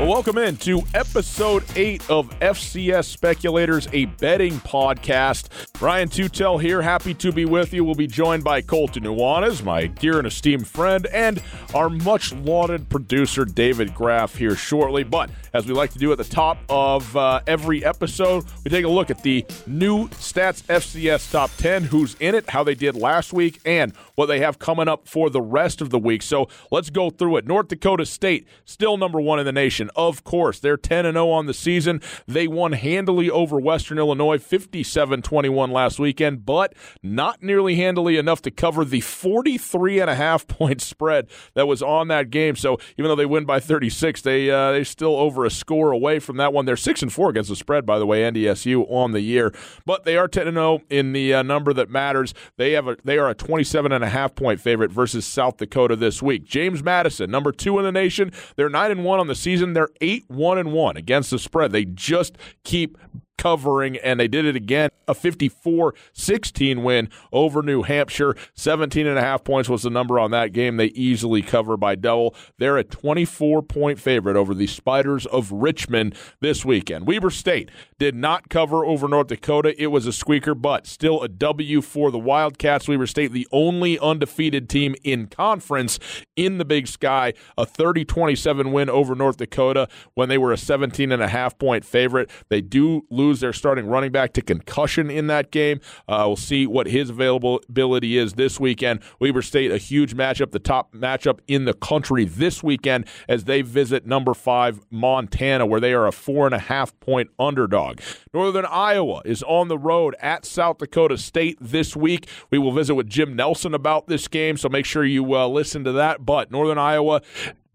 Welcome in to episode eight of FCS Speculators, a betting podcast. Brian Tutel here, happy to be with you. We'll be joined by Colter Nuanez, my dear and esteemed friend, and our much lauded producer, David Graff, here shortly. But as we like to do at the top of uh, every episode, we take a look at the new Stats FCS Top 10, who's in it, how they did last week, and what they have coming up for the rest of the week. So let's go through it. North Dakota State, still number one in the nation. Of course, they're 10 and 0 on the season. They won handily over Western Illinois, 57 21 last weekend, but not nearly handily enough to cover the 43 and a half point spread that was on that game. So even though they win by 36, they uh, they're still over a score away from that one. They're 6 and 4 against the spread, by the way, NDSU on the year, but they are 10 and 0 in the uh, number that matters. They have a they are a 27 and a half point favorite versus South Dakota this week. James Madison, number two in the nation. They're nine and one on the season. They're eight one and one against the spread. They just keep covering, and they did it again. A 54 16 win over New Hampshire. 17 and a half points was the number on that game. They easily cover by double. They're a 24 point favorite over the Spiders of Richmond this weekend. Weber State did not cover over North Dakota. It was a squeaker, but still a W for the Wildcats. Weber State, the only undefeated team in conference in the Big Sky, a 30 27 win over North Dakota when they were a 17 and a half point favorite. They do lose lose their starting running back to concussion in that game. Uh, we'll see what his availability is this weekend. Weber State, a huge matchup, the top matchup in the country this weekend as they visit number five Montana, where they are a four and a half point underdog. Northern Iowa is on the road at South Dakota State this week. We will visit with Jim Nelson about this game, so make sure you uh, listen to that. But Northern Iowa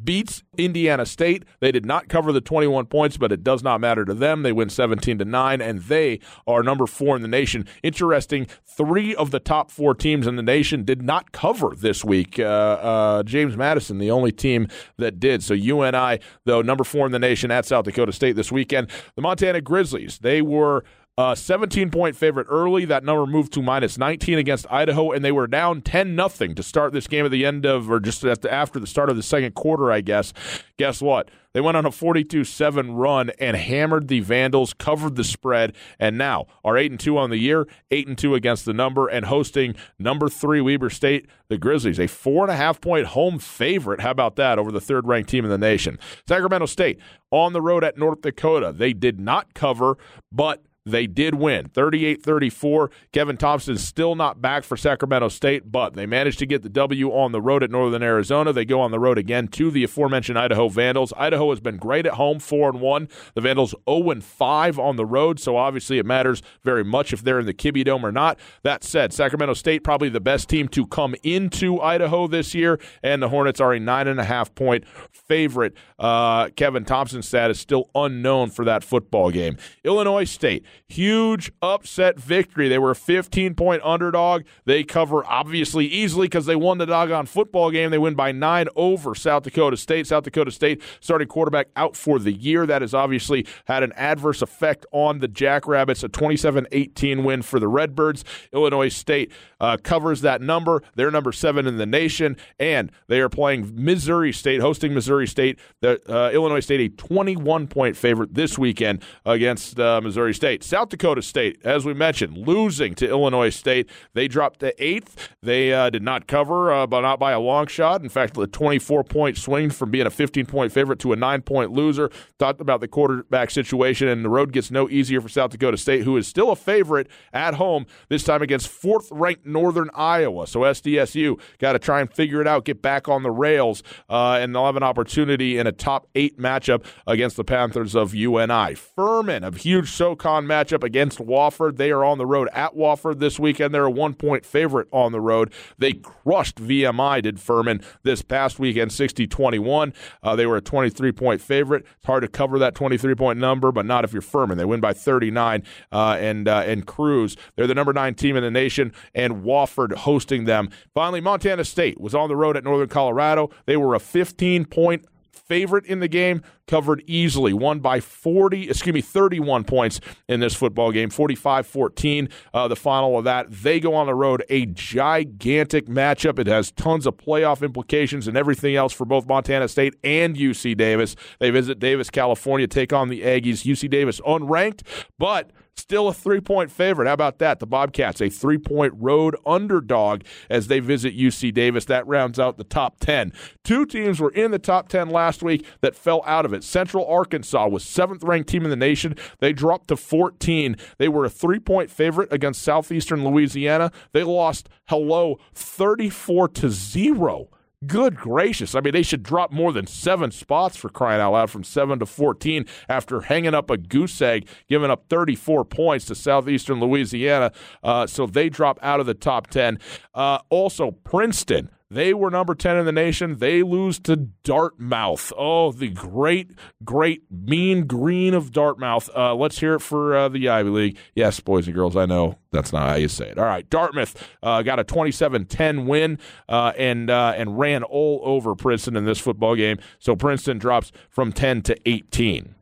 beats Indiana State. They did not cover the 21 points, but it does not matter to them. They win 17 to 9 and they are number 4 in the nation. Interesting, 3 of the top 4 teams in the nation did not cover this week. Uh, uh, James Madison the only team that did. So UNI though number 4 in the nation at South Dakota State this weekend. The Montana Grizzlies, they were uh, 17 point favorite early. That number moved to minus 19 against Idaho, and they were down 10 nothing to start this game at the end of, or just the, after the start of the second quarter, I guess. Guess what? They went on a 42 7 run and hammered the Vandals, covered the spread, and now are 8 and 2 on the year, 8 and 2 against the number, and hosting number three Weber State, the Grizzlies, a four and a half point home favorite. How about that over the third ranked team in the nation? Sacramento State on the road at North Dakota. They did not cover, but they did win 38 34. Kevin Thompson still not back for Sacramento State, but they managed to get the W on the road at Northern Arizona. They go on the road again to the aforementioned Idaho Vandals. Idaho has been great at home, 4 and 1. The Vandals 0 and 5 on the road, so obviously it matters very much if they're in the Kibbie Dome or not. That said, Sacramento State probably the best team to come into Idaho this year, and the Hornets are a 9.5 point favorite. Uh, Kevin Thompson's status still unknown for that football game. Illinois State huge upset victory. They were a 15 point underdog. They cover obviously easily because they won the doggone football game. They win by nine over South Dakota State. South Dakota State starting quarterback out for the year. That has obviously had an adverse effect on the Jackrabbits. A 27 18 win for the Redbirds. Illinois State uh, covers that number. They're number seven in the nation, and they are playing Missouri State, hosting Missouri State. The, uh, Illinois State, a 21 point favorite this weekend against uh, Missouri State. South Dakota State, as we mentioned, losing to Illinois State. They dropped to eighth. They uh, did not cover, uh, but not by a long shot. In fact, the 24 point swing from being a 15 point favorite to a nine point loser. Talked about the quarterback situation, and the road gets no easier for South Dakota State, who is still a favorite at home, this time against fourth ranked Northern Iowa. So SDSU got to try and figure it out, get back on the rails, uh, and they'll have an opportunity in a top eight matchup against the Panthers of UNI. Furman, a huge SoCon matchup against Wofford. They are on the road at Wofford this weekend. They're a one point favorite on the road. They crushed VMI, did Furman, this past weekend, 60 21. Uh, they were a 23 point favorite. It's hard to cover that 23 point number, but not if you're Furman. They win by 39 uh, and, uh, and Cruz. They're the number nine team in the nation, and Wofford hosting them. Finally, Montana State was on the road at Northern Colorado. They were a 15 point favorite in the game, covered easily, won by 40, excuse me, 31 points in this football game, 45 14. Uh, the final of that. They go on the road, a gigantic matchup. It has tons of playoff implications and everything else for both Montana State and UC Davis. They visit Davis, California, take on the Aggies. UC Davis unranked, but Still a three point favorite. How about that? The Bobcats, a three point road underdog as they visit UC Davis. That rounds out the top 10. Two teams were in the top 10 last week that fell out of it. Central Arkansas was seventh ranked team in the nation. They dropped to 14. They were a three point favorite against Southeastern Louisiana. They lost, hello, 34 to 0 Good gracious. I mean, they should drop more than seven spots for crying out loud from 7 to 14 after hanging up a goose egg, giving up 34 points to Southeastern Louisiana. Uh, so they drop out of the top 10. Uh, also, Princeton they were number 10 in the nation. They lose to Dartmouth. Oh, the great, great mean green of Dartmouth. Uh, let's hear it for uh, the Ivy League. Yes, boys and girls, I know that's not how you say it. All right, Dartmouth uh, got a 27-10 win uh, and uh, and ran all over Princeton in this football game. So Princeton drops from 10 to 18.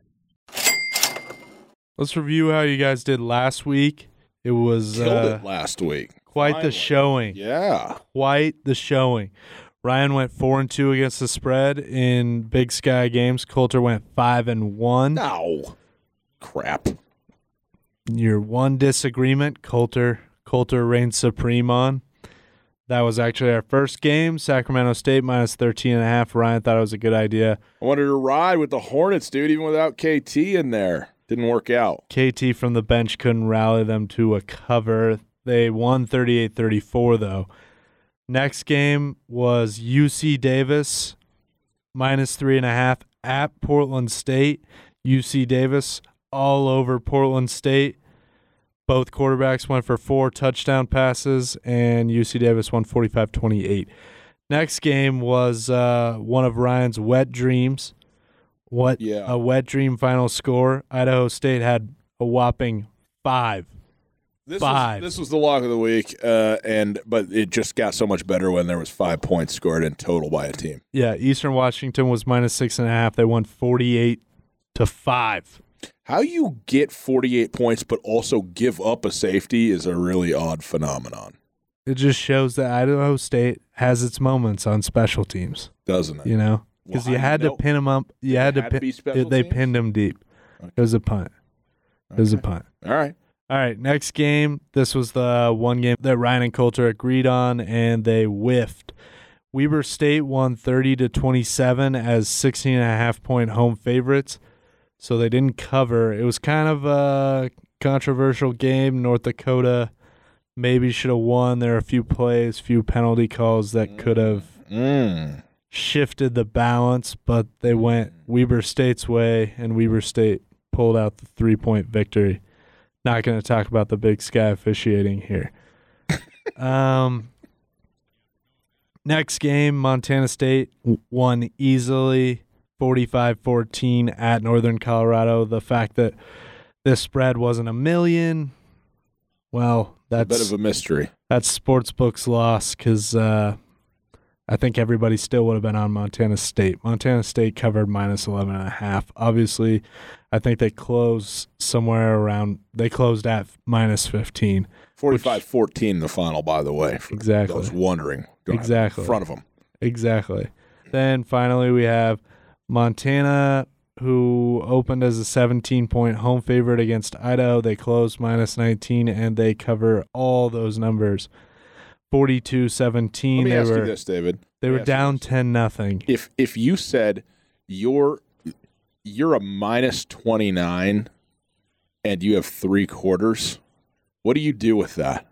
Let's review how you guys did last week. It was killed it uh, last week. Quite Finally. the showing. Yeah. Quite the showing. Ryan went four and two against the spread in Big Sky games. Colter went five and one. No. Crap. Your one disagreement, Colter Colter reigned supreme on. That was actually our first game. Sacramento State minus 13 and a half. Ryan thought it was a good idea. I wanted to ride with the Hornets, dude, even without KT in there. Didn't work out. KT from the bench couldn't rally them to a cover. They won 38 34, though. Next game was UC Davis minus three and a half at Portland State. UC Davis all over Portland State. Both quarterbacks went for four touchdown passes, and UC Davis won 45 28. Next game was uh, one of Ryan's wet dreams. What yeah. a wet dream final score. Idaho State had a whopping five this five. Was, this was the lock of the week, uh, and but it just got so much better when there was five points scored in total by a team. Yeah, Eastern Washington was minus six and a half. They won forty-eight to five. How you get forty-eight points but also give up a safety is a really odd phenomenon. It just shows that Idaho State has its moments on special teams, doesn't it? You know, because well, you had to pin them up. You had, had to, pin. They teams? pinned them deep. Okay. It was a punt. It was a punt. All right. All right, next game. This was the one game that Ryan and Colter agreed on, and they whiffed. Weber State won 30 to 27 as 16 and a half point home favorites, so they didn't cover. It was kind of a controversial game. North Dakota maybe should have won. There are a few plays, few penalty calls that could have mm. shifted the balance, but they went Weber State's way, and Weber State pulled out the three point victory not going to talk about the big sky officiating here. um, next game, Montana State won easily 45 14 at Northern Colorado. The fact that this spread wasn't a million. Well, that's a bit of a mystery. That's sportsbook's loss because uh, I think everybody still would have been on Montana State. Montana State covered minus 11 and a half. Obviously, I think they closed somewhere around, they closed at minus 15. 45 14 the final, by the way. Exactly. I was wondering. Exactly. In front of them. Exactly. Then finally, we have Montana, who opened as a 17 point home favorite against Idaho. They closed minus 19 and they cover all those numbers. 42 17. Let me they ask were, you this, David. They were down 10 nothing. If if you said you're you're a minus 29 and you have three quarters, what do you do with that?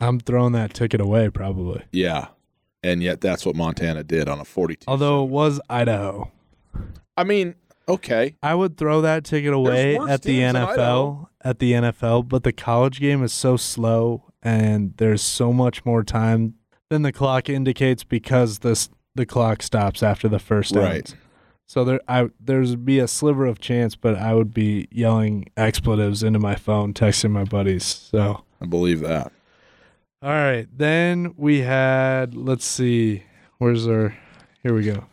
I'm throwing that ticket away, probably. Yeah. And yet that's what Montana did on a 42. Although it was Idaho. I mean, okay. I would throw that ticket away at the NFL at the NFL, but the college game is so slow and there's so much more time than the clock indicates because this the clock stops after the first. Right. So there I there's be a sliver of chance, but I would be yelling expletives into my phone, texting my buddies. So I believe that. All right. Then we had let's see, where's our here we go.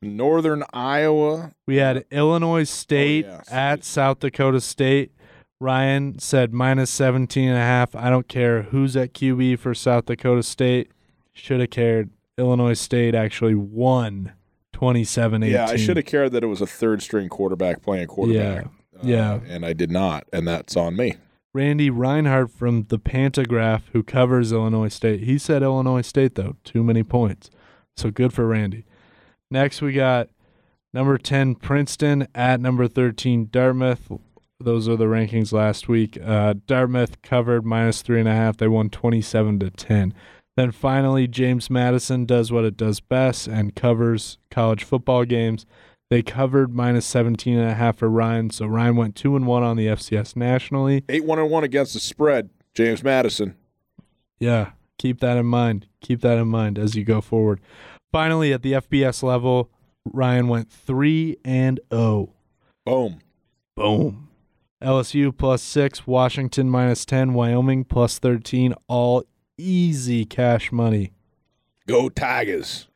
Northern Iowa. We had Illinois State oh, at South Dakota State. Ryan said minus 17 and a half. I don't care who's at QB for South Dakota State. Should have cared. Illinois State actually won 27 18. Yeah, I should have cared that it was a third string quarterback playing quarterback. Yeah. Uh, yeah. And I did not. And that's on me. Randy Reinhardt from the Pantagraph, who covers Illinois State, he said Illinois State, though, too many points. So good for Randy. Next, we got number 10, Princeton, at number 13, Dartmouth. Those are the rankings last week. Uh, Dartmouth covered minus three and a half. They won 27 to 10. Then finally, James Madison does what it does best and covers college football games. They covered minus 17 and a half for Ryan. So Ryan went 2 and 1 on the FCS nationally. 8 1 and 1 against the spread. James Madison. Yeah, keep that in mind. Keep that in mind as you go forward. Finally, at the FBS level, Ryan went 3 and 0. Boom. Boom. LSU plus 6, Washington minus 10, Wyoming plus 13, all easy cash money. Go Tigers.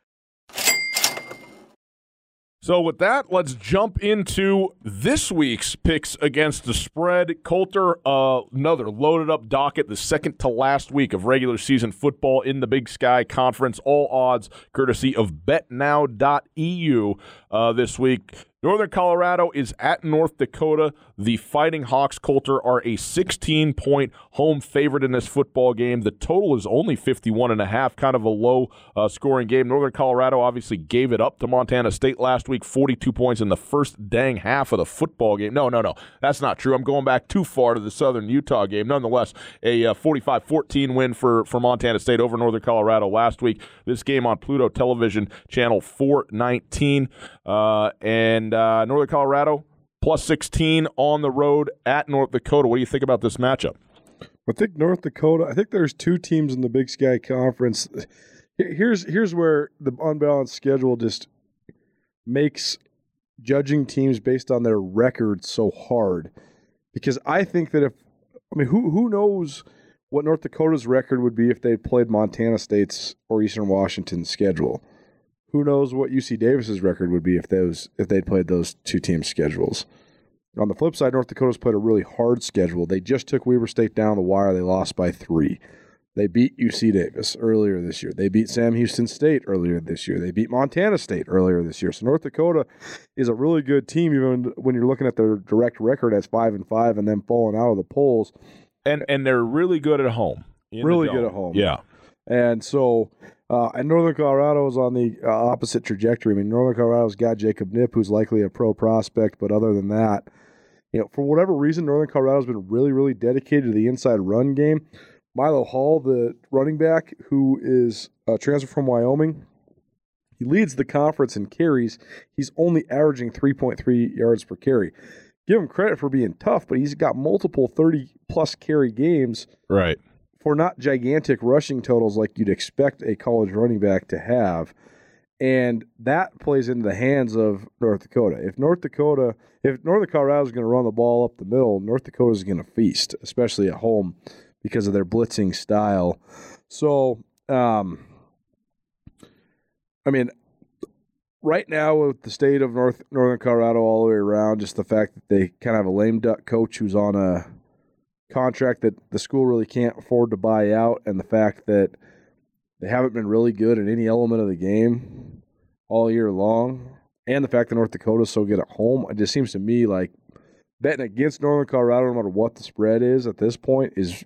So, with that, let's jump into this week's picks against the spread. Colter, uh, another loaded up docket, the second to last week of regular season football in the Big Sky Conference. All odds courtesy of betnow.eu uh, this week. Northern Colorado is at North Dakota. The Fighting Hawks Colter are a 16 point home favorite in this football game. The total is only 51 and a half, kind of a low uh, scoring game. Northern Colorado obviously gave it up to Montana State last week, 42 points in the first dang half of the football game. No, no, no. That's not true. I'm going back too far to the Southern Utah game. Nonetheless, a 45 uh, 14 win for, for Montana State over Northern Colorado last week. This game on Pluto Television, channel 419. Uh, and uh, Northern Colorado plus 16 on the road at North Dakota. What do you think about this matchup? I think North Dakota. I think there's two teams in the Big Sky Conference. Here's here's where the unbalanced schedule just makes judging teams based on their record so hard. Because I think that if I mean who who knows what North Dakota's record would be if they played Montana State's or Eastern Washington's schedule who knows what UC Davis's record would be if those if they'd played those two teams' schedules. On the flip side, North Dakota's played a really hard schedule. They just took Weber State down the wire. They lost by three. They beat UC Davis earlier this year. They beat Sam Houston State earlier this year. They beat Montana State earlier this year. So North Dakota is a really good team, even when you're looking at their direct record as five and five and then falling out of the polls. And and they're really good at home. Really good at home. Yeah. And so uh, and Northern Colorado is on the uh, opposite trajectory. I mean, Northern Colorado's got Jacob Knipp, who's likely a pro prospect, but other than that, you know, for whatever reason, Northern Colorado's been really, really dedicated to the inside run game. Milo Hall, the running back who is a transfer from Wyoming, he leads the conference in carries. He's only averaging 3.3 yards per carry. Give him credit for being tough, but he's got multiple 30 plus carry games. Right for not gigantic rushing totals like you'd expect a college running back to have. And that plays into the hands of North Dakota. If North Dakota, if Northern Colorado is going to run the ball up the middle, North Dakota is going to feast, especially at home because of their blitzing style. So, um, I mean, right now with the state of North Northern Colorado all the way around, just the fact that they kind of have a lame duck coach who's on a contract that the school really can't afford to buy out, and the fact that they haven't been really good in any element of the game all year long, and the fact that North Dakota's so good at home, it just seems to me like betting against Northern Colorado, no matter what the spread is at this point, is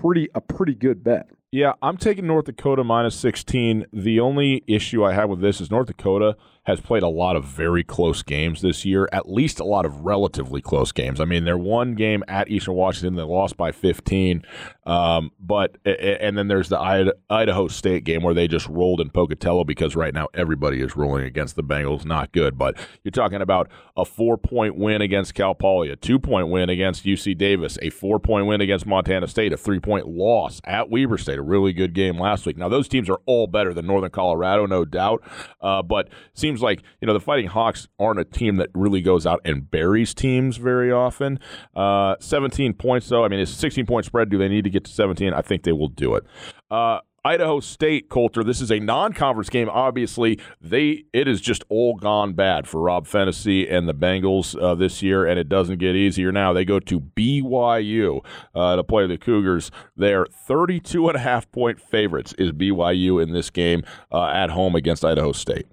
pretty a pretty good bet. Yeah, I'm taking North Dakota minus 16. The only issue I have with this is North Dakota has played a lot of very close games this year, at least a lot of relatively close games. I mean, their one game at Eastern Washington, they lost by 15. Um, but and then there's the Idaho State game where they just rolled in Pocatello because right now everybody is rolling against the Bengals. Not good, but you're talking about a four point win against Cal Poly, a two point win against UC Davis, a four point win against Montana State, a three point loss at Weber State, a really good game last week. Now those teams are all better than Northern Colorado, no doubt, uh, but seems seems like you know the Fighting Hawks aren't a team that really goes out and buries teams very often. Uh, 17 points though. I mean, it's a 16 point spread. Do they need to get to 17? I think they will do it. Uh, Idaho State, Colter. This is a non-conference game. Obviously, they it is just all gone bad for Rob Phenicie and the Bengals uh, this year, and it doesn't get easier now. They go to BYU uh, to play the Cougars. They're 32 and a half point favorites. Is BYU in this game uh, at home against Idaho State?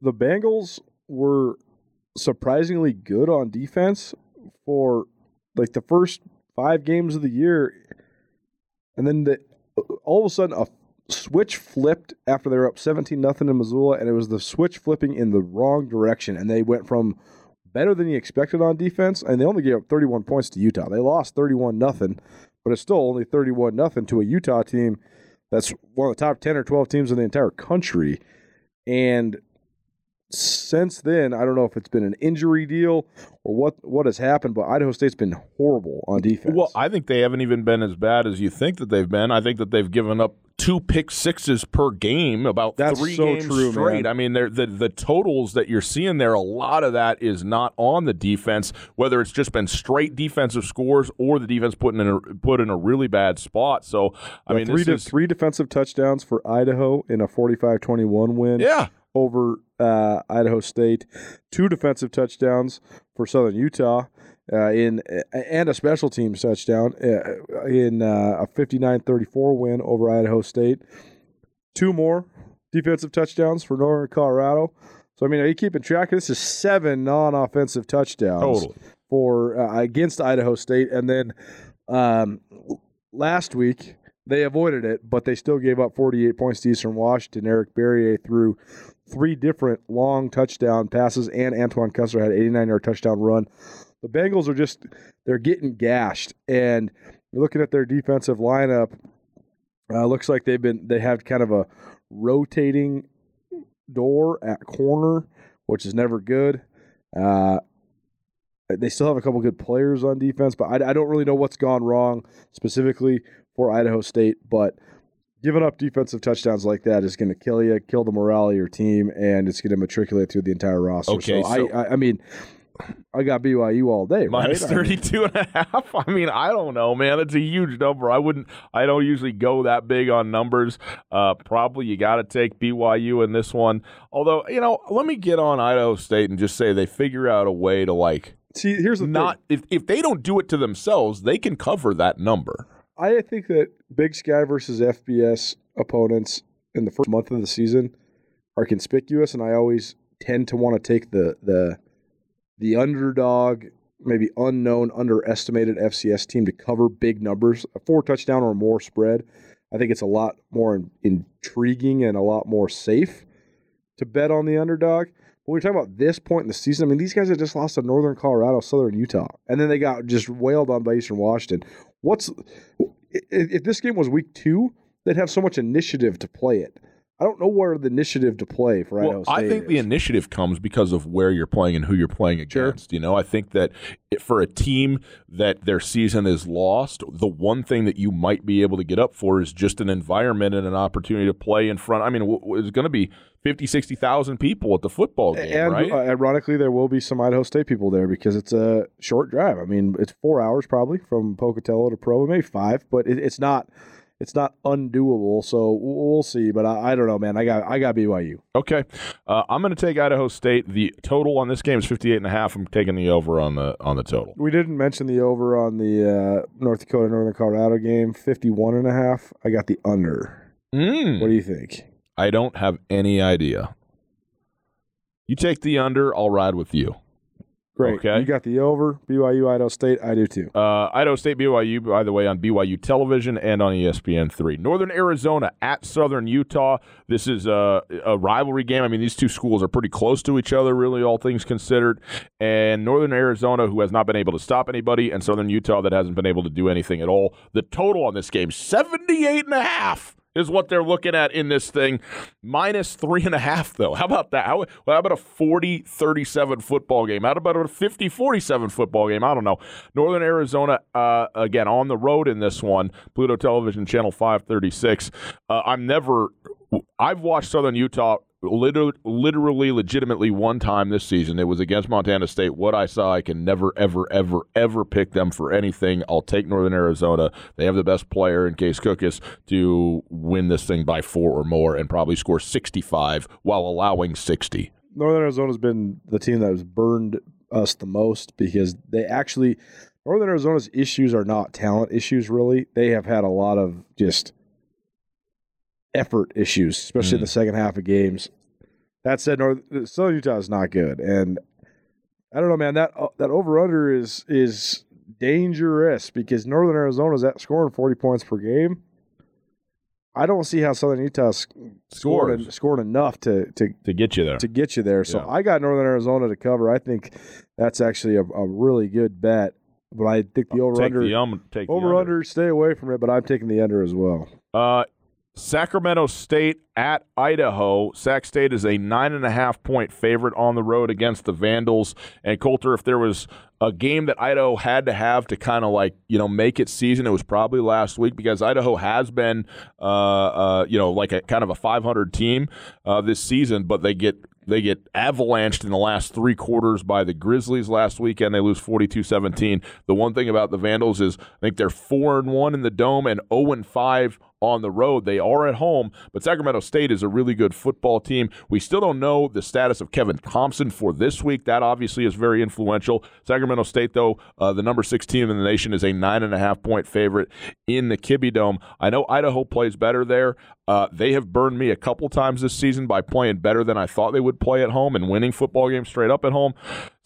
The Bengals were surprisingly good on defense for like the first five games of the year, and then the, all of a sudden a switch flipped after they were up seventeen nothing in Missoula, and it was the switch flipping in the wrong direction, and they went from better than you expected on defense, and they only gave up thirty one points to Utah. They lost thirty one nothing, but it's still only thirty one nothing to a Utah team that's one of the top ten or twelve teams in the entire country, and since then, I don't know if it's been an injury deal or what what has happened, but Idaho State's been horrible on defense. Well, I think they haven't even been as bad as you think that they've been. I think that they've given up two pick sixes per game about That's three so games true, straight. Man. I mean, the the totals that you're seeing there, a lot of that is not on the defense. Whether it's just been straight defensive scores or the defense putting in a, put in a really bad spot. So I mean, three de- is, three defensive touchdowns for Idaho in a 45-21 win. Yeah, over uh, Idaho State, two defensive touchdowns for Southern Utah. Uh, in and a special teams touchdown uh, in uh, a 59-34 win over Idaho State. Two more defensive touchdowns for Northern Colorado. So I mean, are you keeping track? This is seven non-offensive touchdowns totally. for uh, against Idaho State, and then um, last week they avoided it, but they still gave up 48 points to Eastern Washington. Eric Barriere threw three different long touchdown passes, and Antoine Kessler had an 89 yard touchdown run. The Bengals are just, they're getting gashed. And looking at their defensive lineup, uh, looks like they've been, they have kind of a rotating door at corner, which is never good. Uh, they still have a couple good players on defense, but I, I don't really know what's gone wrong specifically for Idaho State. But giving up defensive touchdowns like that is going to kill you, kill the morale of your team, and it's going to matriculate through the entire roster. Okay, so, so I, I, I mean, I got BYU all day. Minus right? 32 and a half. I mean, I don't know, man. It's a huge number. I wouldn't, I don't usually go that big on numbers. Uh, probably you got to take BYU in this one. Although, you know, let me get on Idaho State and just say they figure out a way to like, See, here's the not, thing. if, if they don't do it to themselves, they can cover that number. I think that Big Sky versus FBS opponents in the first month of the season are conspicuous, and I always tend to want to take the the the underdog, maybe unknown, underestimated FCS team to cover big numbers, a four touchdown or more spread. I think it's a lot more in, intriguing and a lot more safe to bet on the underdog. When we're talking about this point in the season, I mean, these guys have just lost to Northern Colorado, Southern Utah, and then they got just wailed on by Eastern Washington. What's if this game was week two? They'd have so much initiative to play it. I don't know where the initiative to play for well, Idaho State. I think is. the initiative comes because of where you're playing and who you're playing against. Sure. You know, I think that for a team that their season is lost, the one thing that you might be able to get up for is just an environment and an opportunity to play in front. I mean, it's going to be 50, 60,000 people at the football game, and, right? Uh, ironically, there will be some Idaho State people there because it's a short drive. I mean, it's four hours probably from Pocatello to Provo, maybe five, but it, it's not – it's not undoable. So we'll see. But I, I don't know, man. I got I got BYU. Okay, uh, I'm going to take Idaho State. The total on this game is 58 and a half. I'm taking the over on the on the total. We didn't mention the over on the uh, North Dakota Northern Colorado game, 51 and a half. I got the under. Mm. What do you think? I don't have any idea. You take the under. I'll ride with you. Great. Okay. You got the over. BYU, Idaho State. I do too. Uh, Idaho State, BYU, by the way, on BYU television and on ESPN3. Northern Arizona at Southern Utah. This is a, a, rivalry game. I mean, these two schools are pretty close to each other, really, all things considered. And Northern Arizona, who has not been able to stop anybody, and Southern Utah, that hasn't been able to do anything at all. The total on this game, 78 and a half is what they're looking at in this thing. Minus three and a half, though. How about that? How, how about a 40 37 football game? How about a 50 47 football game? I don't know. Northern Arizona, uh, again, on the road in this one. Pluto Television, Channel 536. Uh, I'm never, I've watched Southern Utah literally, literally, legitimately one time this season. It was against Montana State. What I saw, I can never, ever, ever, ever pick them for anything. I'll take Northern Arizona. They have the best player in Case Cookus to win this thing by four or more and probably score 65 while allowing 60. Northern Arizona's been the team that has burned us the most because they actually Northern Arizona's issues are not talent issues really. They have had a lot of just effort issues, especially mm. in the second half of games. That said, North Southern Utah is not good, and I don't know, man. That uh, that over under is is dangerous because Northern Arizona is at scoring forty points per game. I don't see how Southern Utah scored scoring enough to, to to get you there to get you there. So yeah. I got Northern Arizona to cover. I think that's actually a, a really good bet. But I think the over under over under stay away from it. But I'm taking the under as well. Uh, Sacramento State at Idaho. Sac State is a nine and a half point favorite on the road against the Vandals. And Colter, if there was a game that Idaho had to have to kind of like you know make it season, it was probably last week because Idaho has been uh, uh, you know like a kind of a 500 team uh, this season, but they get they get avalanched in the last three quarters by the Grizzlies last weekend. They lose 42-17. The one thing about the Vandals is I think they're 4 and 1 in the dome and 0 and 5 on the road. They are at home, but Sacramento State is a really good football team. We still don't know the status of Kevin Thompson for this week. That obviously is very influential. Sacramento State, though, uh, the number six team in the nation, is a nine and a half point favorite in the Kibbie Dome. I know Idaho plays better there. Uh, they have burned me a couple times this season by playing better than I thought they would play at home and winning football games straight up at home.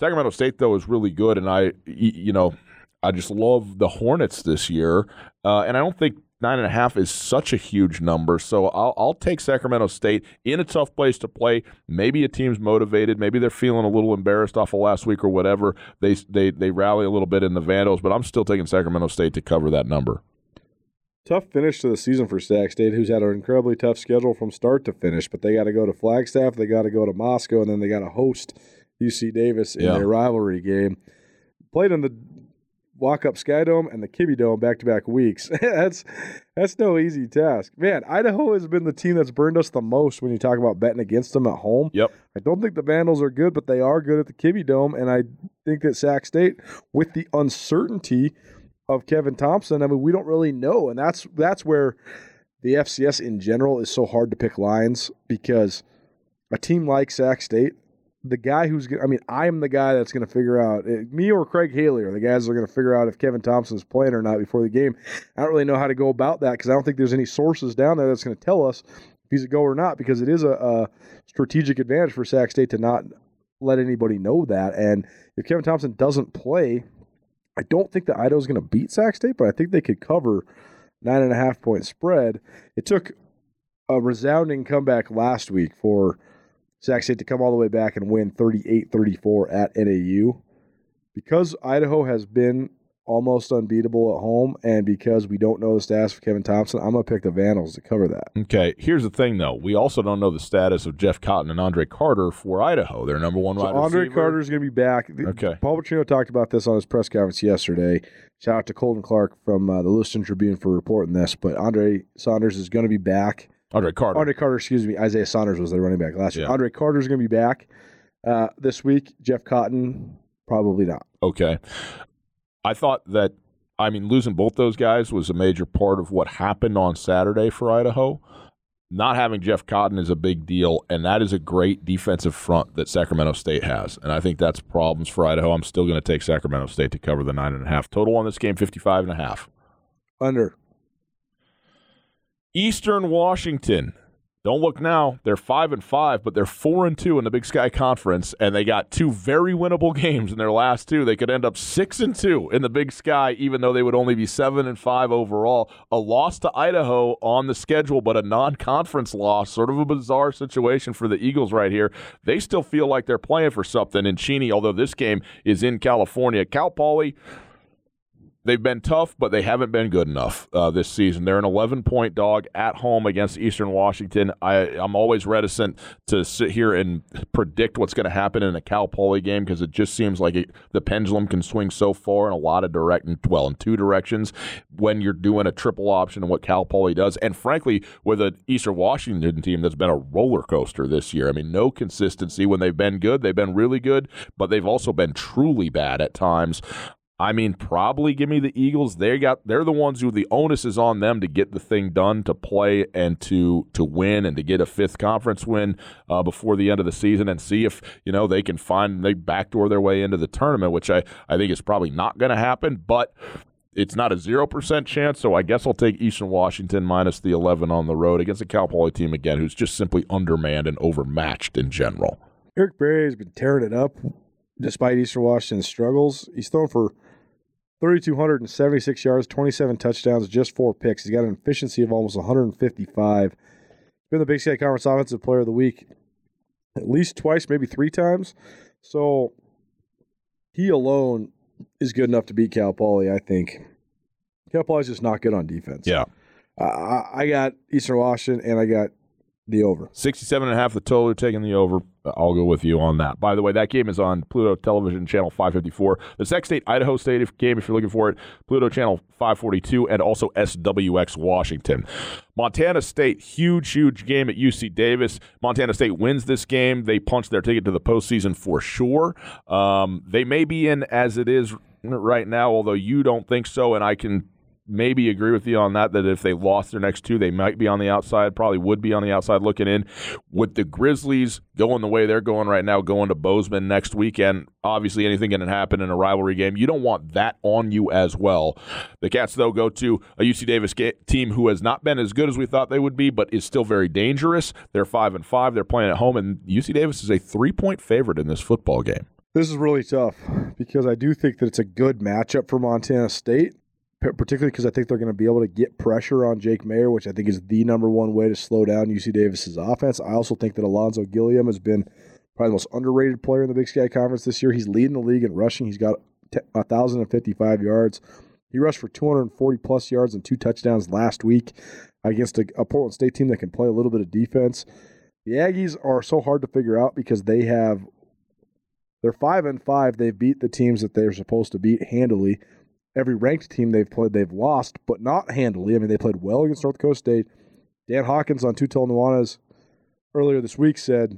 Sacramento State, though, is really good, and I, you know, I just love the Hornets this year, uh, and I don't think nine and a half is such a huge number. So I'll, I'll take Sacramento State in a tough place to play. Maybe a team's motivated. Maybe they're feeling a little embarrassed off of last week or whatever. They they they rally a little bit in the Vandals, but I'm still taking Sacramento State to cover that number. Tough finish to the season for Sac State, who's had an incredibly tough schedule from start to finish. But they got to go to Flagstaff, they got to go to Moscow, and then they got to host UC Davis in yeah. their rivalry game. Played in the Walkup Skydome and the Kibbie Dome back to back weeks. that's that's no easy task. Man, Idaho has been the team that's burned us the most when you talk about betting against them at home. Yep. I don't think the Vandals are good, but they are good at the Kibbie Dome, and I think that Sac State, with the uncertainty of Kevin Thompson, I mean, we don't really know, and that's that's where the FCS in general is so hard to pick lines because a team like Sac State the guy who's I mean, I am the guy that's going to figure out eh, me or Craig Haley are the guys that are going to figure out if Kevin Thompson's playing or not before the game. I don't really know how to go about that because I don't think there's any sources down there that's going to tell us if he's a go or not because it is a, a strategic advantage for Sac State to not let anybody know that. And if Kevin Thompson doesn't play, I don't think that Idaho's going to beat Sac State, but I think they could cover nine and a half point spread. It took a resounding comeback last week for Sac State to come all the way back and win 38 34 at NAU. Because Idaho has been almost unbeatable at home, and because we don't know the stats for Kevin Thompson, I'm gonna pick the Vandals to cover that. Okay, here's the thing though: we also don't know the status of Jeff Cotton and Andre Carter for Idaho. Their number one so wide Andre receiver. Carter is gonna be back. Okay, Paul Petrino talked about this on his press conference yesterday. Shout out to Colton Clark from uh, the Lewiston Tribune for reporting this. But Andre Saunders is going to be back. Andre Carter. Andre Carter, excuse me. Isaiah Saunders was their running back last year. Yeah. Andre Carter is going to be back uh, this week. Jeff Cotton, probably not. Okay. I thought that, I mean, losing both those guys was a major part of what happened on Saturday for Idaho. Not having Jeff Cotton is a big deal, and that is a great defensive front that Sacramento State has. And I think that's problems for Idaho. I'm still going to take Sacramento State to cover the nine and a half. Total on this game, 55 and a half. Under. Eastern Washington. Don't look now. They're five and five, but they're four and two in the Big Sky Conference, and they got two very winnable games in their last two. They could end up six and two in the Big Sky, even though they would only be seven and five overall. A loss to Idaho on the schedule, but a non-conference loss. Sort of a bizarre situation for the Eagles right here. They still feel like they're playing for something in Cheney, although this game is in California. Cal Poly they've been tough, but they haven't been good enough uh, this season. They're an 11 point dog at home against Eastern Washington. I, I'm always reticent to sit here and predict what's going to happen in a Cal Poly game because it just seems like it, the pendulum can swing so far in a lot of direct, well, in two directions when you're doing a triple option and what Cal Poly does. And frankly, with an Eastern Washington team that's been a roller coaster this year. I mean, no consistency. When they've been good, they've been really good, but they've also been truly bad at times. I mean, probably give me the Eagles. They got they're the ones who the onus is on them to get the thing done, to play and to to win and to get a fifth conference win uh, before the end of the season and see if you know they can find they backdoor their way into the tournament, which I I think is probably not going to happen, but. It's not a zero percent chance, so I guess I'll take Eastern Washington minus the eleven on the road against a Cal Poly team again, who's just simply undermanned and overmatched in general. Eric Barriere has been tearing it up despite Eastern Washington's struggles. He's thrown for 3,276 yards, 27 touchdowns, just four picks. He's got an efficiency of almost 155. He's been the Big Sky Conference Offensive Player of the Week at least twice, maybe three times. So he alone is good enough to beat Cal Poly, I think. Cal Poly's just not good on defense. Yeah. Uh, I got Eastern Washington and I got the over. 67 and a half the total. taking the over. I'll go with you on that. By the way, that game is on Pluto Television Channel 554. The Sac State Idaho State game, if you're looking for it, Pluto Channel 542, and also SWX Washington. Montana State, huge, huge game at UC Davis. Montana State wins this game. They punch their ticket to the postseason for sure. Um, they may be in as it is right now, although you don't think so, and I can maybe agree with you on that. That if they lost their next two, they might be on the outside. Probably would be on the outside looking in. With the Grizzlies going the way they're going right now, going to Bozeman next weekend, obviously anything can happen in a rivalry game. You don't want that on you as well. The Cats though go to a UC Davis team who has not been as good as we thought they would be, but is still very dangerous. They're five and five. They're playing at home, and UC Davis is a three point favorite in this football game. This is really tough because I do think that it's a good matchup for Montana State particularly because I think they're going to be able to get pressure on Jake Maier, which I think is the number one way to slow down UC Davis's offense. I also think that Ulonzo Gilliam has been probably the most underrated player in the Big Sky Conference this year. He's leading the league in rushing. He's got 1,055 yards. He rushed for 240 plus yards and two touchdowns last week against a, a Portland State team that can play a little bit of defense. The Aggies are so hard to figure out because they have they're five and five. They've beat the teams that they're supposed to beat handily every ranked team they've played, they've lost, but not handily. I mean, they played well against North Dakota State. Dan Hawkins on Tutel Nuanez earlier this week said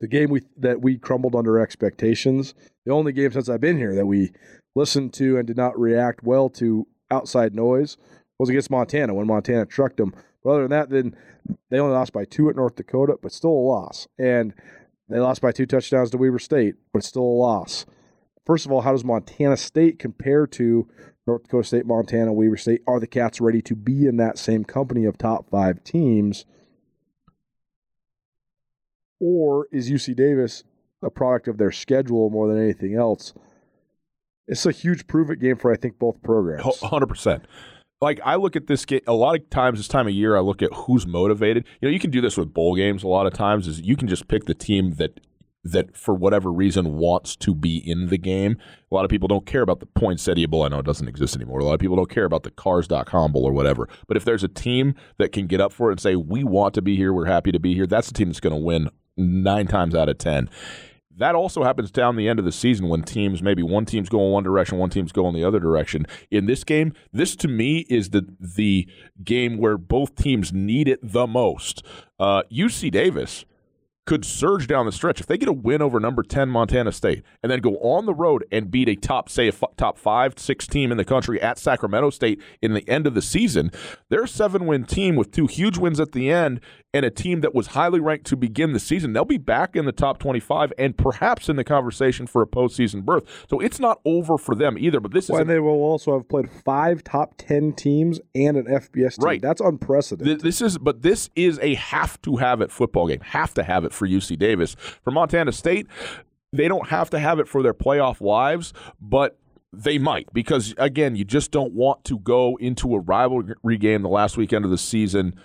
the game we that we crumbled under expectations. The only game since I've been here that we listened to and did not react well to outside noise was against Montana when Montana trucked them. But other than that, then they only lost by two at North Dakota, but still a loss. And they lost by two touchdowns to Weber State, but still a loss. First of all, how does Montana State compare to North Dakota State, Montana, Weber State? Are the Cats ready to be in that same company of top five teams? Or is UC Davis a product of their schedule more than anything else? It's a huge prove it game for, I think, both programs. 100%. Like, I look at this game, a lot of times this time of year, I look at who's motivated. You know, you can do this with bowl games a lot of times, is you can just pick the team that that for whatever reason wants to be in the game. A lot of people don't care about the Poinsettia Bowl. I know it doesn't exist anymore. A lot of people don't care about the Cars.com Bowl or whatever. But if there's a team that can get up for it and say, we want to be here, we're happy to be here, that's the team that's going to win nine times out of 10 that also happens down the end of the season when teams maybe one team's going one direction, one team's going the other direction. In this game, this to me is the the game where both teams need it the most. Uh, UC Davis could surge down the stretch. If they get a win over number 10 Montana State and then go on the road and beat a top say a f- top 5 6 team in the country at Sacramento State in the end of the season they're a 7 win team with two huge wins at the end and a team that was highly ranked to begin the season. They'll be back in the top 25 and perhaps in the conversation for a postseason berth. So it's not over for them either but this well, is and they will also have played five top 10 teams and an FBS team. Right. That's unprecedented. This is but this is a have to have it football game. Have to have it for UC Davis. For Montana State, they don't have to have it for their playoff lives, but they might because again, you just don't want to go into a rivalry game the last weekend of the season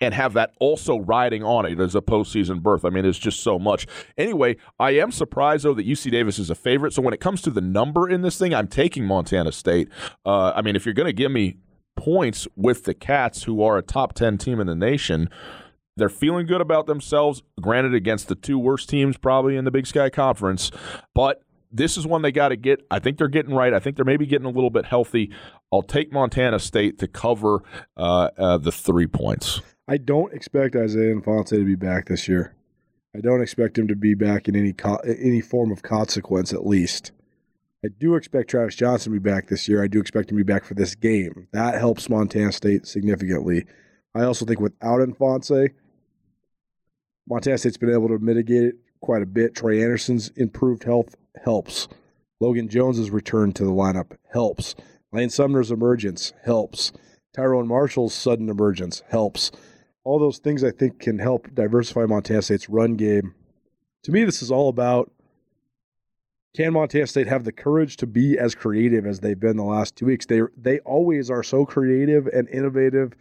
and have that also riding on it as a postseason berth. I mean, it's just so much. Anyway, I am surprised though that UC Davis is a favorite. So when it comes to the number in this thing, I'm taking Montana State. Uh, I mean, if you're going to give me points with the Cats, who are a top ten team in the nation. They're feeling good about themselves, granted, against the two worst teams probably in the Big Sky Conference. But this is one they got to get. I think they're getting right. I think they're maybe getting a little bit healthy. I'll take Montana State to cover uh, uh, the three points. I don't expect Isaiah Infante to be back this year. I don't expect him to be back in any co- any form of consequence, at least. I do expect Travis Johnson to be back this year. I do expect him to be back for this game. That helps Montana State significantly. I also think without Infante, Montana State's been able to mitigate it quite a bit. Trey Anderson's improved health helps. Logan Jones's return to the lineup helps. Lane Sumner's emergence helps. Tyrone Marshall's sudden emergence helps. All those things I think can help diversify Montana State's run game. To me, this is all about can Montana State have the courage to be as creative as they've been the last two weeks? They they always are so creative and innovative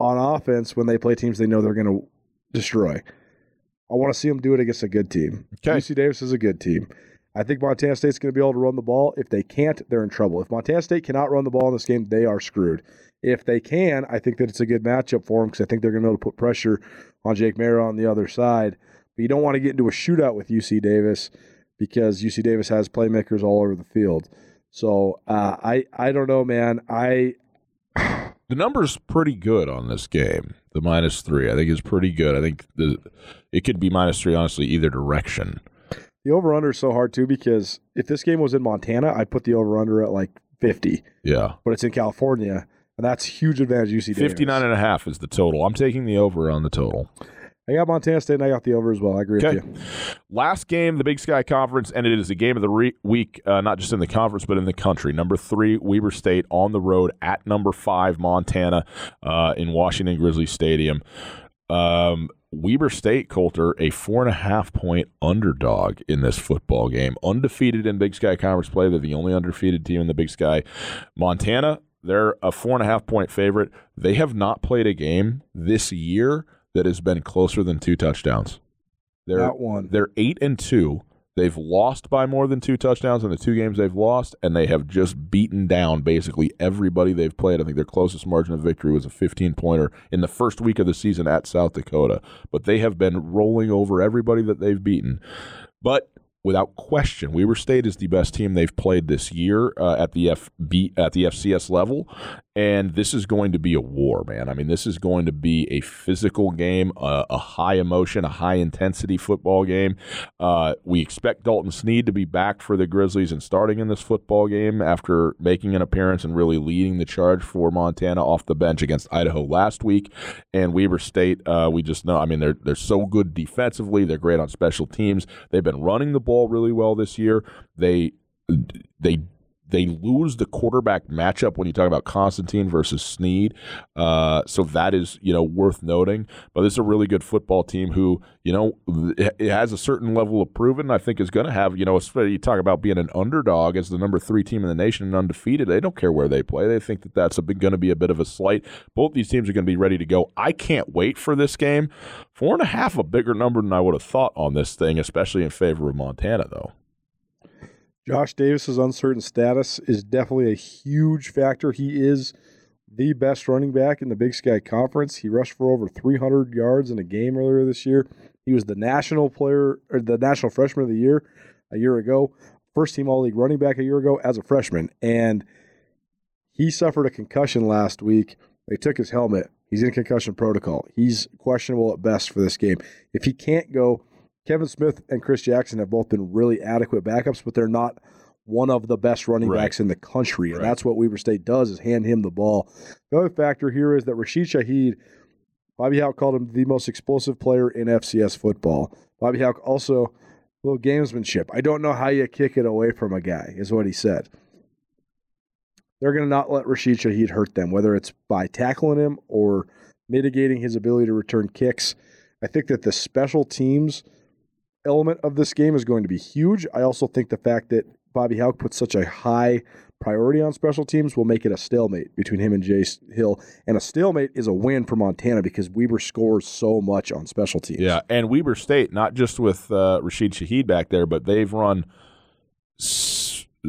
on offense when they play teams they know they're going to destroy. I want to see them do it against a good team. Okay. UC Davis is a good team. I think Montana State's going to be able to run the ball. If they can't, they're in trouble. If Montana State cannot run the ball in this game, they are screwed. If they can, I think that it's a good matchup for them because I think they're going to be able to put pressure on Jake Maier on the other side. But you don't want to get into a shootout with UC Davis because UC Davis has playmakers all over the field. So uh, I I don't know, man. I the number's pretty good on this game. The minus three, I think, is pretty good. I think the it could be minus three, honestly, either direction. The over under is so hard too because if this game was in Montana, I'd put the over under at like fifty. Yeah, but it's in California, and that's huge advantage. UC Davis. 59 and a half is the total. I'm taking the over on the total. I got Montana State and I got the over as well. I agree okay. with you. Last game, the Big Sky Conference, and it is a game of the re- week, uh, not just in the conference, but in the country. Number three, Weber State on the road at number five, Montana, uh, in Washington Grizzly Stadium. Um, Weber State, Colter, a four and a half point underdog in this football game. Undefeated in Big Sky Conference play. They're the only undefeated team in the Big Sky. Montana, they're a four and a half point favorite. They have not played a game this year that has been closer than two touchdowns. They're, Not one. They're eight and two. They've lost by more than two touchdowns in the two games they've lost, and they have just beaten down basically everybody they've played. I think their closest margin of victory was a 15 pointer in the first week of the season at South Dakota. But they have been rolling over everybody that they've beaten. But without question, Weber State is the best team they've played this year uh, at the FB at the FCS level, and this is going to be a war, man. I mean, this is going to be a physical game, a, a high emotion, a high intensity football game. Uh, we expect Dalton Sneed to be back for the Grizzlies and starting in this football game after making an appearance and really leading the charge for Montana off the bench against Idaho last week. And Weber State, uh, we just know, I mean, they're they're so good defensively. They're great on special teams. They've been running the ball really well this year. They they they lose the quarterback matchup when you talk about Constantine versus Sneed. Uh, so that is you know worth noting. But this is a really good football team who you know it has a certain level of proven. I think is going to have you know you talk about being an underdog as the number three team in the nation and undefeated. They don't care where they play. They think that that's going to be a bit of a slight. Both these teams are going to be ready to go. I can't wait for this game. Four and a half, a bigger number than I would have thought on this thing, especially in favor of Montana, though. Josh Davis's uncertain status is definitely a huge factor. He is the best running back in the Big Sky Conference. He rushed for over 300 yards in a game earlier this year. He was the national player or the national freshman of the year a year ago, first team All League running back a year ago as a freshman, and he suffered a concussion last week. They took his helmet. He's in concussion protocol. He's questionable at best for this game. If he can't go, Kevin Smith and Chris Jackson have both been really adequate backups, but they're not one of the best running right. backs in the country. And right. that's what Weber State does is hand him the ball. The other factor here is that Rashid Shaheed, Bobby Hauck called him the most explosive player in FCS football. Bobby Hauck also a little gamesmanship. I don't know how you kick it away from a guy, is what he said. They're going to not let Rashid Shaheed hurt them, whether it's by tackling him or mitigating his ability to return kicks. I think that the special teams – element of this game is going to be huge. I also think the fact that Bobby Hauck puts such a high priority on special teams will make it a stalemate between him and Jay Hill. And a stalemate is a win for Montana because Weber scores so much on special teams. Yeah, and Weber State, not just with uh, Rashid Shaheed back there, but they've run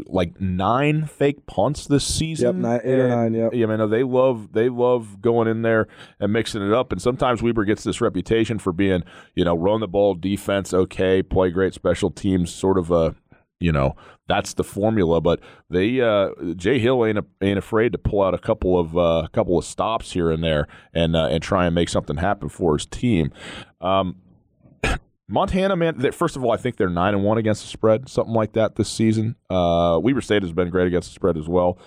like nine fake punts this season. Yep, nine, eight and, or nine. Yep. Yeah, man, they love they love going in there and mixing it up. And sometimes Weber gets this reputation for being, you know, run the ball defense, okay, play great special teams, sort of a, you know, that's the formula. But they uh, Jay Hill ain't ain't afraid to pull out a couple of uh, a couple of stops here and there and uh, and try and make something happen for his team. Um, Montana, man. First of all, I think they're nine and one against the spread, something like that this season. Uh, Weber State has been great against the spread as well.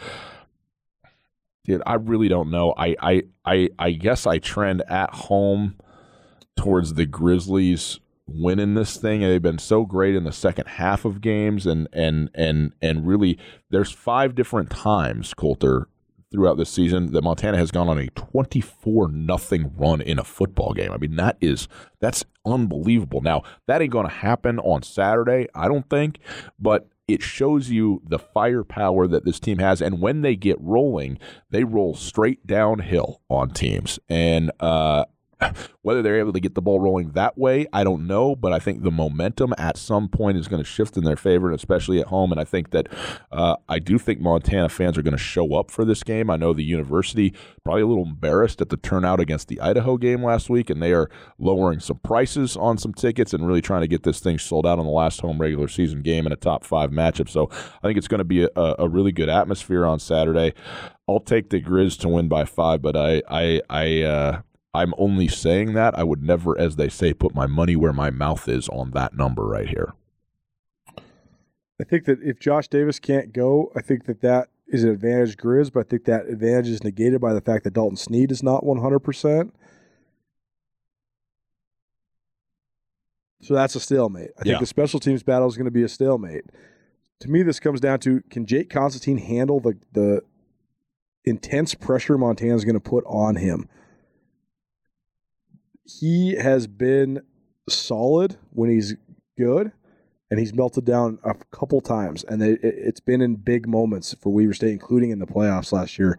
Dude, I really don't know. I, I, I, I guess I trend at home towards the Grizzlies winning this thing. They've been so great in the second half of games, and and and and really, there's five different times Colter throughout this season that Montana has gone on a 24 nothing run in a football game. I mean, that is that's unbelievable. Now, that ain't going to happen on Saturday, I don't think, but it shows you the firepower that this team has and when they get rolling, they roll straight downhill on teams. And uh Whether they're able to get the ball rolling that way, I don't know, but I think the momentum at some point is going to shift in their favor, and especially at home. And I think that uh, I do think Montana fans are going to show up for this game. I know the university probably a little embarrassed at the turnout against the Idaho game last week, and they are lowering some prices on some tickets and really trying to get this thing sold out on the last home regular season game in a top five matchup. So I think it's going to be a, a really good atmosphere on Saturday. I'll take the Grizz to win by five, but I I I uh, I'm only saying that. I would never, as they say, put my money where my mouth is on that number right here. I think that if Josh Davis can't go, I think that that is an advantage Grizz, but I think that advantage is negated by the fact that Dalton Sneed is not 100%. So that's a stalemate. I yeah. think the special teams battle is going to be a stalemate. To me, this comes down to can Jake Constantine handle the, the intense pressure Montana is going to put on him? He has been solid when he's good, and he's melted down a couple times, and it, has been in big moments for Weber State, including in the playoffs last year.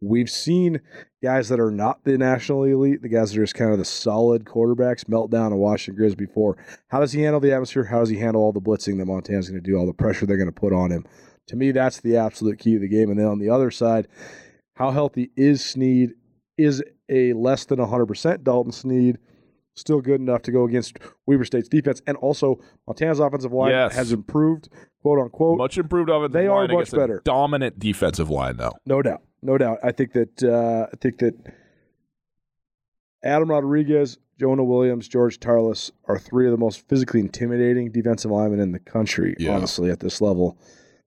We've seen guys that are not the national elite, the guys that are just kind of the solid quarterbacks, melt down and Washington Grizz before. How does he handle the atmosphere? How does he handle all the blitzing that Montana's going to do, all the pressure they're going to put on him? To me, that's the absolute key of the game. And then on the other side, how healthy is Sneed? Is a less than 100% Dalton Sneed still good enough to go against Weber State's defense. And also, Montana's offensive line yes. has improved, quote unquote. Much improved offensive they line. They are much better. dominant defensive line, though. No doubt. No doubt. I think that uh, I think that Adam Rodriguez, Jonah Williams, George Tarlas are three of the most physically intimidating defensive linemen in the country, yeah. honestly, at this level.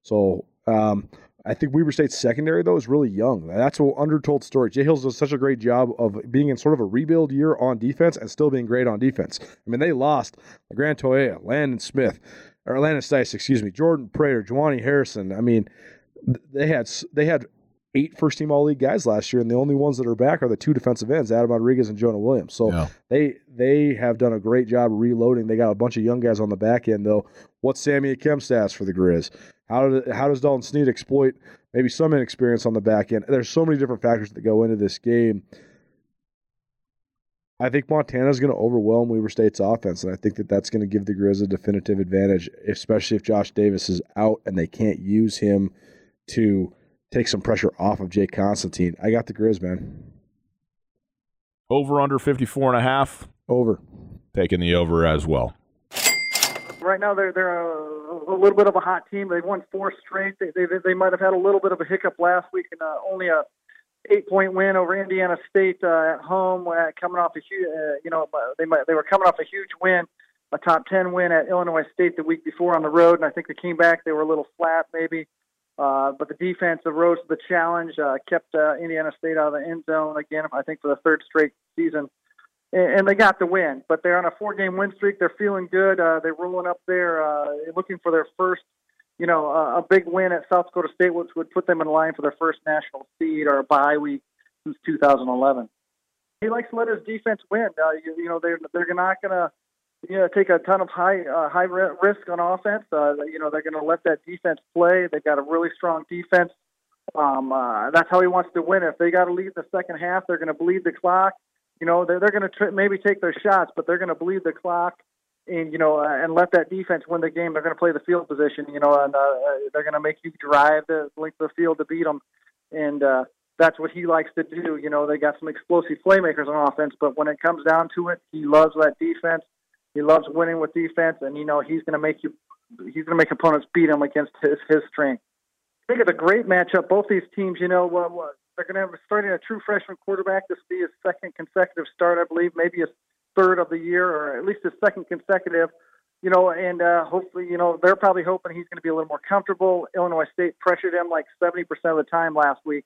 So um, I think Weber State's secondary though is really young. That's an undertold story. Jay Hills does such a great job of being in sort of a rebuild year on defense and still being great on defense. I mean, they lost Grant Toea, Landon Smith, or Landon Stice, excuse me, Jordan Prater, Jawani Harrison. I mean, they had they had eight first team all league guys last year, and the only ones that are back are the two defensive ends, Adam Rodriguez and Jonah Williams. So yeah. they they have done a great job reloading. They got a bunch of young guys on the back end though. What's Sammy Akem stats for the Grizz? How did how does Dalton Sneed exploit maybe some inexperience on the back end? There's so many different factors that go into this game. I think Montana is going to overwhelm Weber State's offense, and I think that that's going to give the Grizz a definitive advantage, especially if Josh Davis is out and they can't use him to take some pressure off of Jake Constantine. I got the Grizz, man. Over under 54 and a half. Over. Taking the over as well. Right now, they're they're a, a little bit of a hot team. They've won four straight. They they, they might have had a little bit of a hiccup last week and uh, only a eight point win over Indiana State uh, at home. Uh, coming off a huge, uh, you know, they might, they were coming off a huge win, a top ten win at Illinois State the week before on the road, and I think they came back. They were a little flat, maybe. Uh, but the defense rose to the challenge, uh, kept uh, Indiana State out of the end zone again, I think, for the third straight season. And, they got the win. But they're on a four game win streak. They're feeling good. Uh, they're rolling up there, uh, looking for their first, you know, uh, a big win at South Dakota State, which would put them in line for their first national seed or a bye week since 2011. He likes to let his defense win. Uh, you, you know, they're, they're not going to you know, take a ton of high uh, high risk on offense. Uh, you know, they're going to let that defense play. They've got a really strong defense. Um, uh, that's how he wants to win. If they got to lead the second half, they're going to bleed the clock. You know, they're, they're going to tr- maybe take their shots, but they're going to bleed the clock and you know, uh, and let that defense win the game. They're going to play the field position. You know, and uh, uh they're going to make you drive the length of the field to beat them. And uh, that's what he likes to do. You know, they got some explosive playmakers on offense, but when it comes down to it, he loves that defense. He loves winning with defense, and you know he's going to make you he's going to make opponents beat him against his his strength. I think it's a great matchup. Both these teams, you know, they're going to have starting a true freshman quarterback. This will be his second consecutive start, I believe, maybe his third of the year, or at least his second consecutive. You know, and uh, hopefully, you know, they're probably hoping he's going to be a little more comfortable. Illinois State pressured him like 70% of the time last week,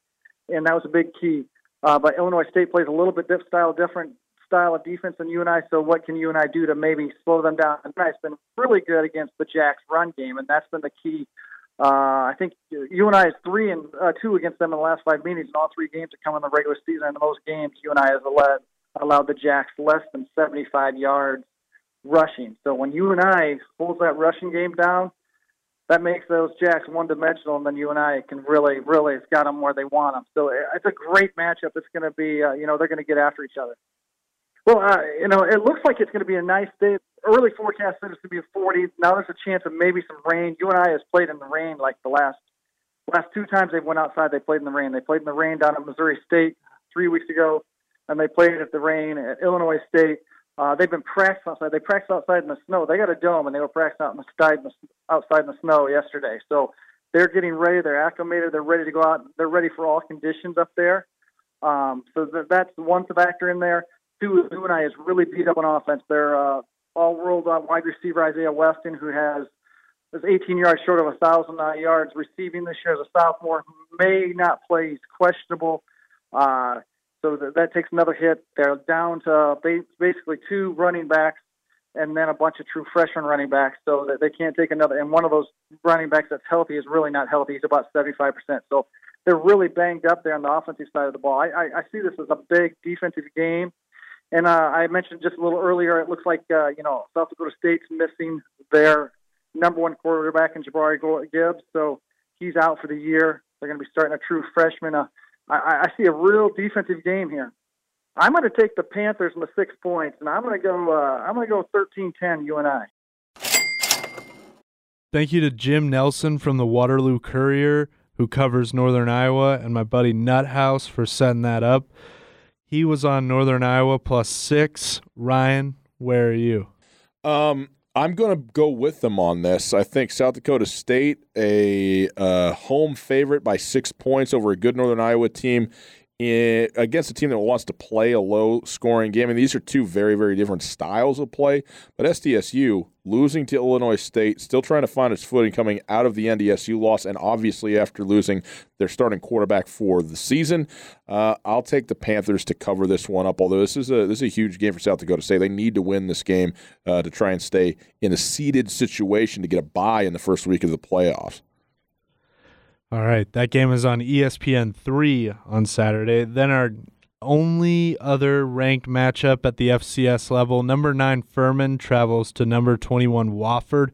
and that was a big key. Uh, but Illinois State plays a little bit diff- style different style of defense than UNI. So what can UNI do to maybe slow them down? UNI's been really good against the Jacks run game, and that's been the key. Uh, I think UNI is three and uh, two against them in the last five meetings, and all three games have come in the regular season. And in those games, UNI has allowed, allowed the Jacks less than 75 yards rushing. So when UNI holds that rushing game down, that makes those Jacks one dimensional, and then UNI can really, really, it's got them where they want them. So it's a great matchup. It's going to be, uh, you know, they're going to get after each other. Well, uh, you know, it looks like it's going to be a nice day. Early forecast said it's going to be a 40. Now there's a chance of maybe some rain. UNI has played in the rain like the last last two times they went outside. They played in the rain. They played in the rain down at Missouri State three weeks ago, and they played at the rain at Illinois State. Uh, they've been practicing outside. They practiced outside in the snow. They got a dome, and they were practicing out in the, outside in the snow yesterday. So they're getting ready. They're acclimated. They're ready to go out. They're ready for all conditions up there. Um, so th- that's one factor in there two, UNI is really beat up on offense. They're uh, all-world uh, wide receiver Isaiah Weston, who has is 18 yards short of a thousand uh, yards receiving this year as a sophomore, who may not play. He's questionable, uh, so that, that takes another hit. They're down to basically two running backs and then a bunch of true freshman running backs, so that they can't take another. And one of those running backs that's healthy is really not healthy. He's about 75%. So they're really banged up there on the offensive side of the ball. I, I, I see this as a big defensive game. And uh, I mentioned just a little earlier, it looks like uh, you know South Dakota State's missing their number one quarterback in J'Bore Gibbs, so he's out for the year. They're going to be starting a true freshman. Uh, I, I see a real defensive game here. I'm going to take the Panthers the six points, and I'm going to go. Uh, I'm going to go 13-10 UNI. Thank you to Jim Nelson from the Waterloo Courier, who covers Northern Iowa, and my buddy Nuthouse for setting that up. He was on Northern Iowa plus six. Ryan, where are you? Um, I'm going to go with them on this. I think South Dakota State, a uh, home favorite by six points over a good Northern Iowa team, in, against a team that wants to play a low scoring game. And these are two very, very different styles of play. But SDSU losing to Illinois State, still trying to find its footing coming out of the NDSU loss, and obviously after losing their starting quarterback for the season. Uh, I'll take the Panthers to cover this one up. Although this is a this is a huge game for South Dakota State, they need to win this game uh, to try and stay in a seeded situation to get a bye in the first week of the playoffs. All right, that game is on ESPN three on Saturday. Then our only other ranked matchup at the FCS level, number nine Furman travels to number twenty-one Wofford.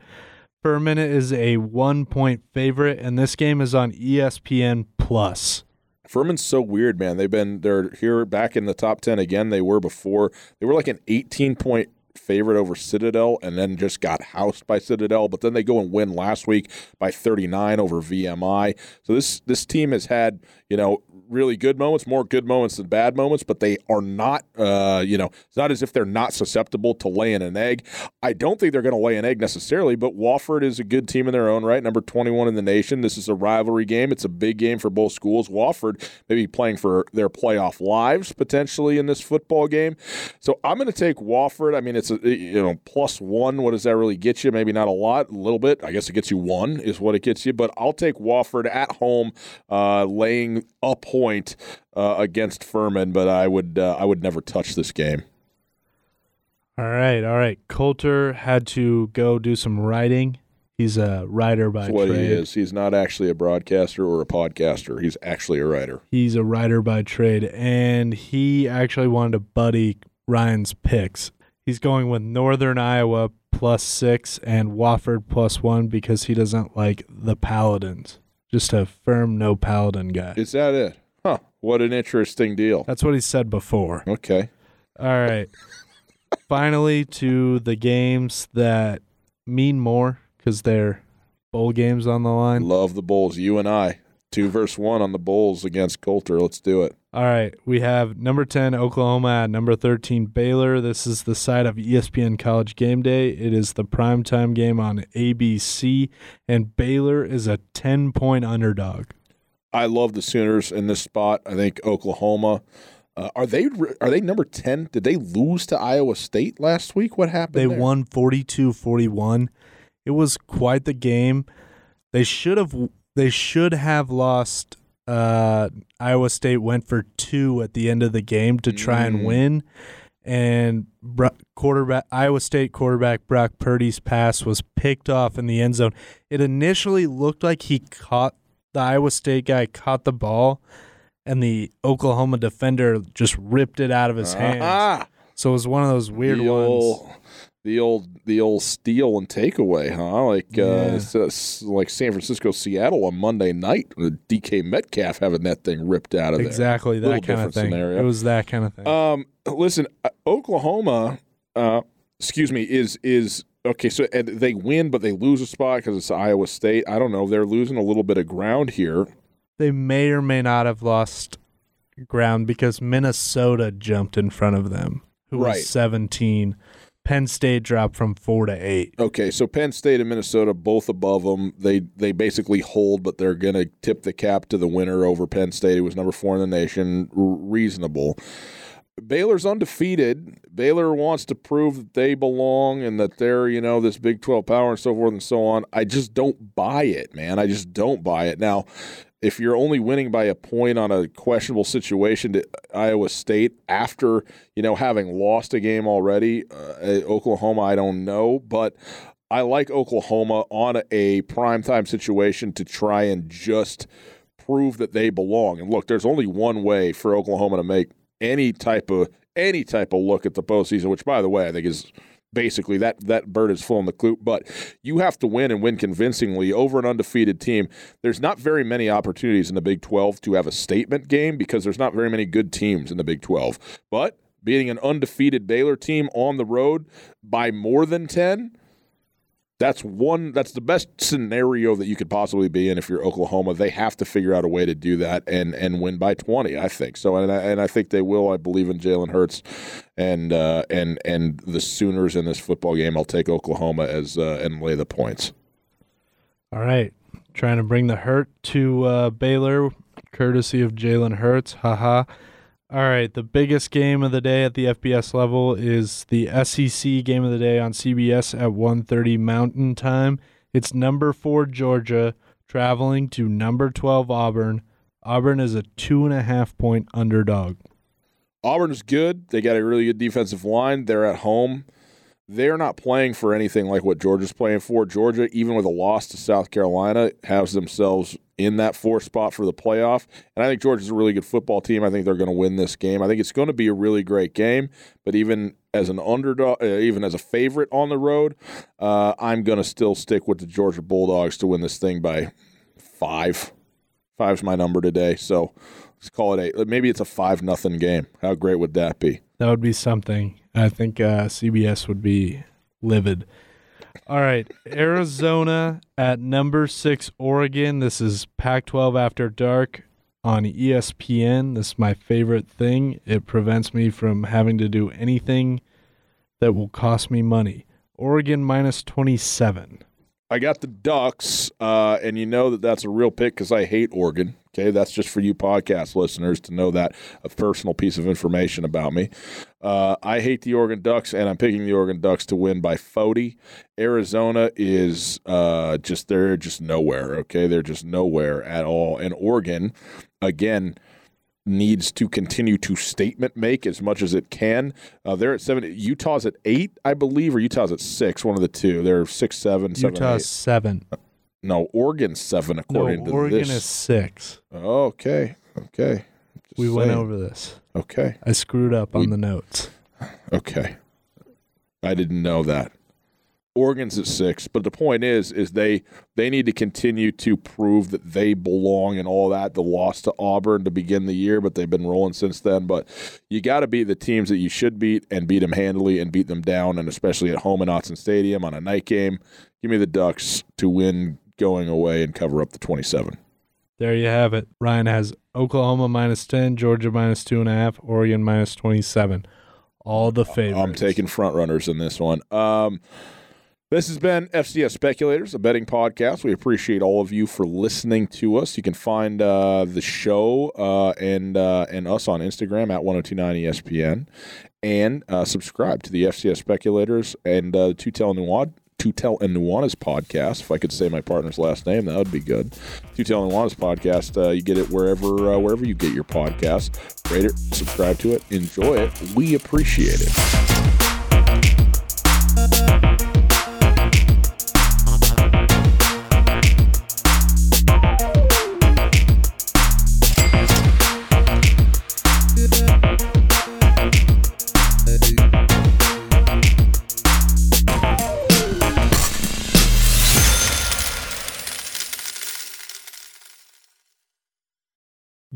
Furman is a one-point favorite, and this game is on ESPN Plus. Furman's so weird, man. They've been they're here back in the top ten again. They were before. They were like an eighteen point favorite over Citadel and then just got housed by Citadel. But then they go and win last week by 39 over VMI. So this this team has had you know really good moments, more good moments than bad moments, but they are not, uh, you know, it's not as if they're not susceptible to laying an egg. I don't think they're going to lay an egg necessarily, but Wofford is a good team in their own right, number 21 in the nation. This is a rivalry game. It's a big game for both schools. Wofford maybe playing for their playoff lives potentially in this football game. So I'm going to take Wofford. I mean, it's a, you know, plus one. What does that really get you? Maybe not a lot, a little bit. I guess it gets you one is what it gets you, but I'll take Wofford at home, uh, laying a point uh, against Furman, but I would uh, I would never touch this game. All right, all right. Colter had to go do some writing. He's a writer by That's what trade. he is. He's not actually a broadcaster or a podcaster. He's actually a writer. He's a writer by trade, and he actually wanted to buddy Ryan's picks. He's going with Northern Iowa plus six and Wofford plus one because he doesn't like the Paladins. Just a firm no Paladin guy. Is that it? Huh. What an interesting deal. That's what he said before. Okay. All right. Finally, to the games that mean more because they're bowl games on the line. Love the Bulls. You and I. Two verse one on the Bulls against Colter. Let's do it. All right. We have number 10, Oklahoma, at number 13, Baylor. This is the side of ESPN College Game Day. It is the primetime game on ABC, and Baylor is a 10 point underdog. I love the Sooners in this spot. I think Oklahoma. Uh, are they are they number 10? Did they lose to Iowa State last week? What happened? They there? won 42 41. It was quite the game. They should have they should have lost uh, Iowa State went for two at the end of the game to try Mm. and win. And quarterback Iowa State quarterback Brock Purdy's pass was picked off in the end zone. It initially looked like he caught the Iowa State guy caught the ball, and the Oklahoma defender just ripped it out of his hands. Ah, So it was one of those weird ones. The old, the old steal and takeaway, huh? Like, Yeah. uh, uh, like San Francisco, Seattle on Monday night. DK Metcalf having that thing ripped out of there. Exactly that kind of thing. scenario. It was that kind of thing. Um, listen, uh, Oklahoma, uh, excuse me, is is okay. So and they win, but they lose a spot because it's Iowa State. I don't know. They're losing a little bit of ground here. they may or may not have lost ground because Minnesota jumped in front of them, who Right. was 17. Penn State dropped from four to eight. Okay, so Penn State and Minnesota both above them. They they basically hold, but they're going to tip the cap to the winner over Penn State, who was number four in the nation. Reasonable. Baylor's undefeated. Baylor wants to prove that they belong and that they're, you know, this Big 12 power and so forth and so on. I just don't buy it, man. I just don't buy it. Now, if you're only winning by a point on a questionable situation to Iowa State after, you know, having lost a game already, uh, Oklahoma, I don't know. But I like Oklahoma on a primetime situation to try and just prove that they belong. And look, there's only one way for Oklahoma to make any type of any type of look at the postseason, which by the way I think is basically that that bird is full in the coop. But you have to win and win convincingly over an undefeated team. There's not very many opportunities in the Big 12 to have a statement game because there's not very many good teams in the Big 12. But beating an undefeated Baylor team on the road by more than 10 that's one that's the best scenario that you could possibly be in if you're Oklahoma. They have to figure out a way to do that and and win by 20, I think. So and I, and I think they will. I believe in Jalen Hurts and uh, and and the Sooners in this football game. I'll take Oklahoma as uh, and lay the points. All right. Trying to bring the hurt to uh, Baylor, courtesy of Jalen Hurts. Haha. All right. The biggest game of the day at the FBS level is the SEC game of the day on CBS at 1.30 Mountain Time. It's number four Georgia traveling to number 12 Auburn. Auburn is a two and a half point underdog. Auburn's good. They got a really good defensive line. They're at home. They're not playing for anything like what Georgia's playing for. Georgia, even with a loss to South Carolina, has themselves in that fourth spot for the playoff. And I think Georgia's a really good football team. I think they're going to win this game. I think it's going to be a really great game. But even as an underdog, uh, even as a favorite on the road, uh, I'm going to still stick with the Georgia Bulldogs to win this thing by five. Five's my number today. So let's call it eight. Maybe it's a five nothing game. How great would that be? That would be something. I think uh, CBS would be livid. All right, Arizona at number six, Oregon. This is Pac 12 After Dark on ESPN. This is my favorite thing. It prevents me from having to do anything that will cost me money. Oregon minus 27. I got the Ducks, uh, and you know that that's a real pick because I hate Oregon. Okay, that's just for you podcast listeners to know that a personal piece of information about me. Uh, I hate the Oregon Ducks, and I'm picking the Oregon Ducks to win by 40. Arizona is uh, just they're just nowhere. Okay, they're just nowhere at all. And Oregon, again, needs to continue to statement make as much as it can. Uh, they're at seven. Utah's at eight, I believe, or Utah's at six. One of the two. They're six, seven, seven. Utah's eight. seven. No, Oregon's seven according no, to Oregon this. is six. Okay, okay. Just we saying. went over this. Okay. I screwed up we, on the notes. Okay. I didn't know that. Oregon's at six, but the point is, is they they need to continue to prove that they belong and all that. The loss to Auburn to begin the year, but they've been rolling since then. But you got to beat the teams that you should beat and beat them handily and beat them down, and especially at home in Autzen Stadium on a night game. Give me the Ducks to win going away and cover up the twenty-seven. There you have it. Ryan has Oklahoma minus ten, Georgia minus two and a half, Oregon minus twenty-seven. All the favorites. I'm taking front runners in this one. Um, this has been FCS Speculators, a betting podcast. We appreciate all of you for listening to us. You can find uh, the show uh, and uh, and us on Instagram at 1029 ESPN and uh, subscribe to the FCS Speculators and uh, Tutel Nuad. Tutel and Nuanez podcast. If I could say my partner's last name, that would be good. Tutel and Nuanez podcast. Uh, you get it wherever uh, wherever you get your podcast. Rate it, subscribe to it, enjoy it. We appreciate it.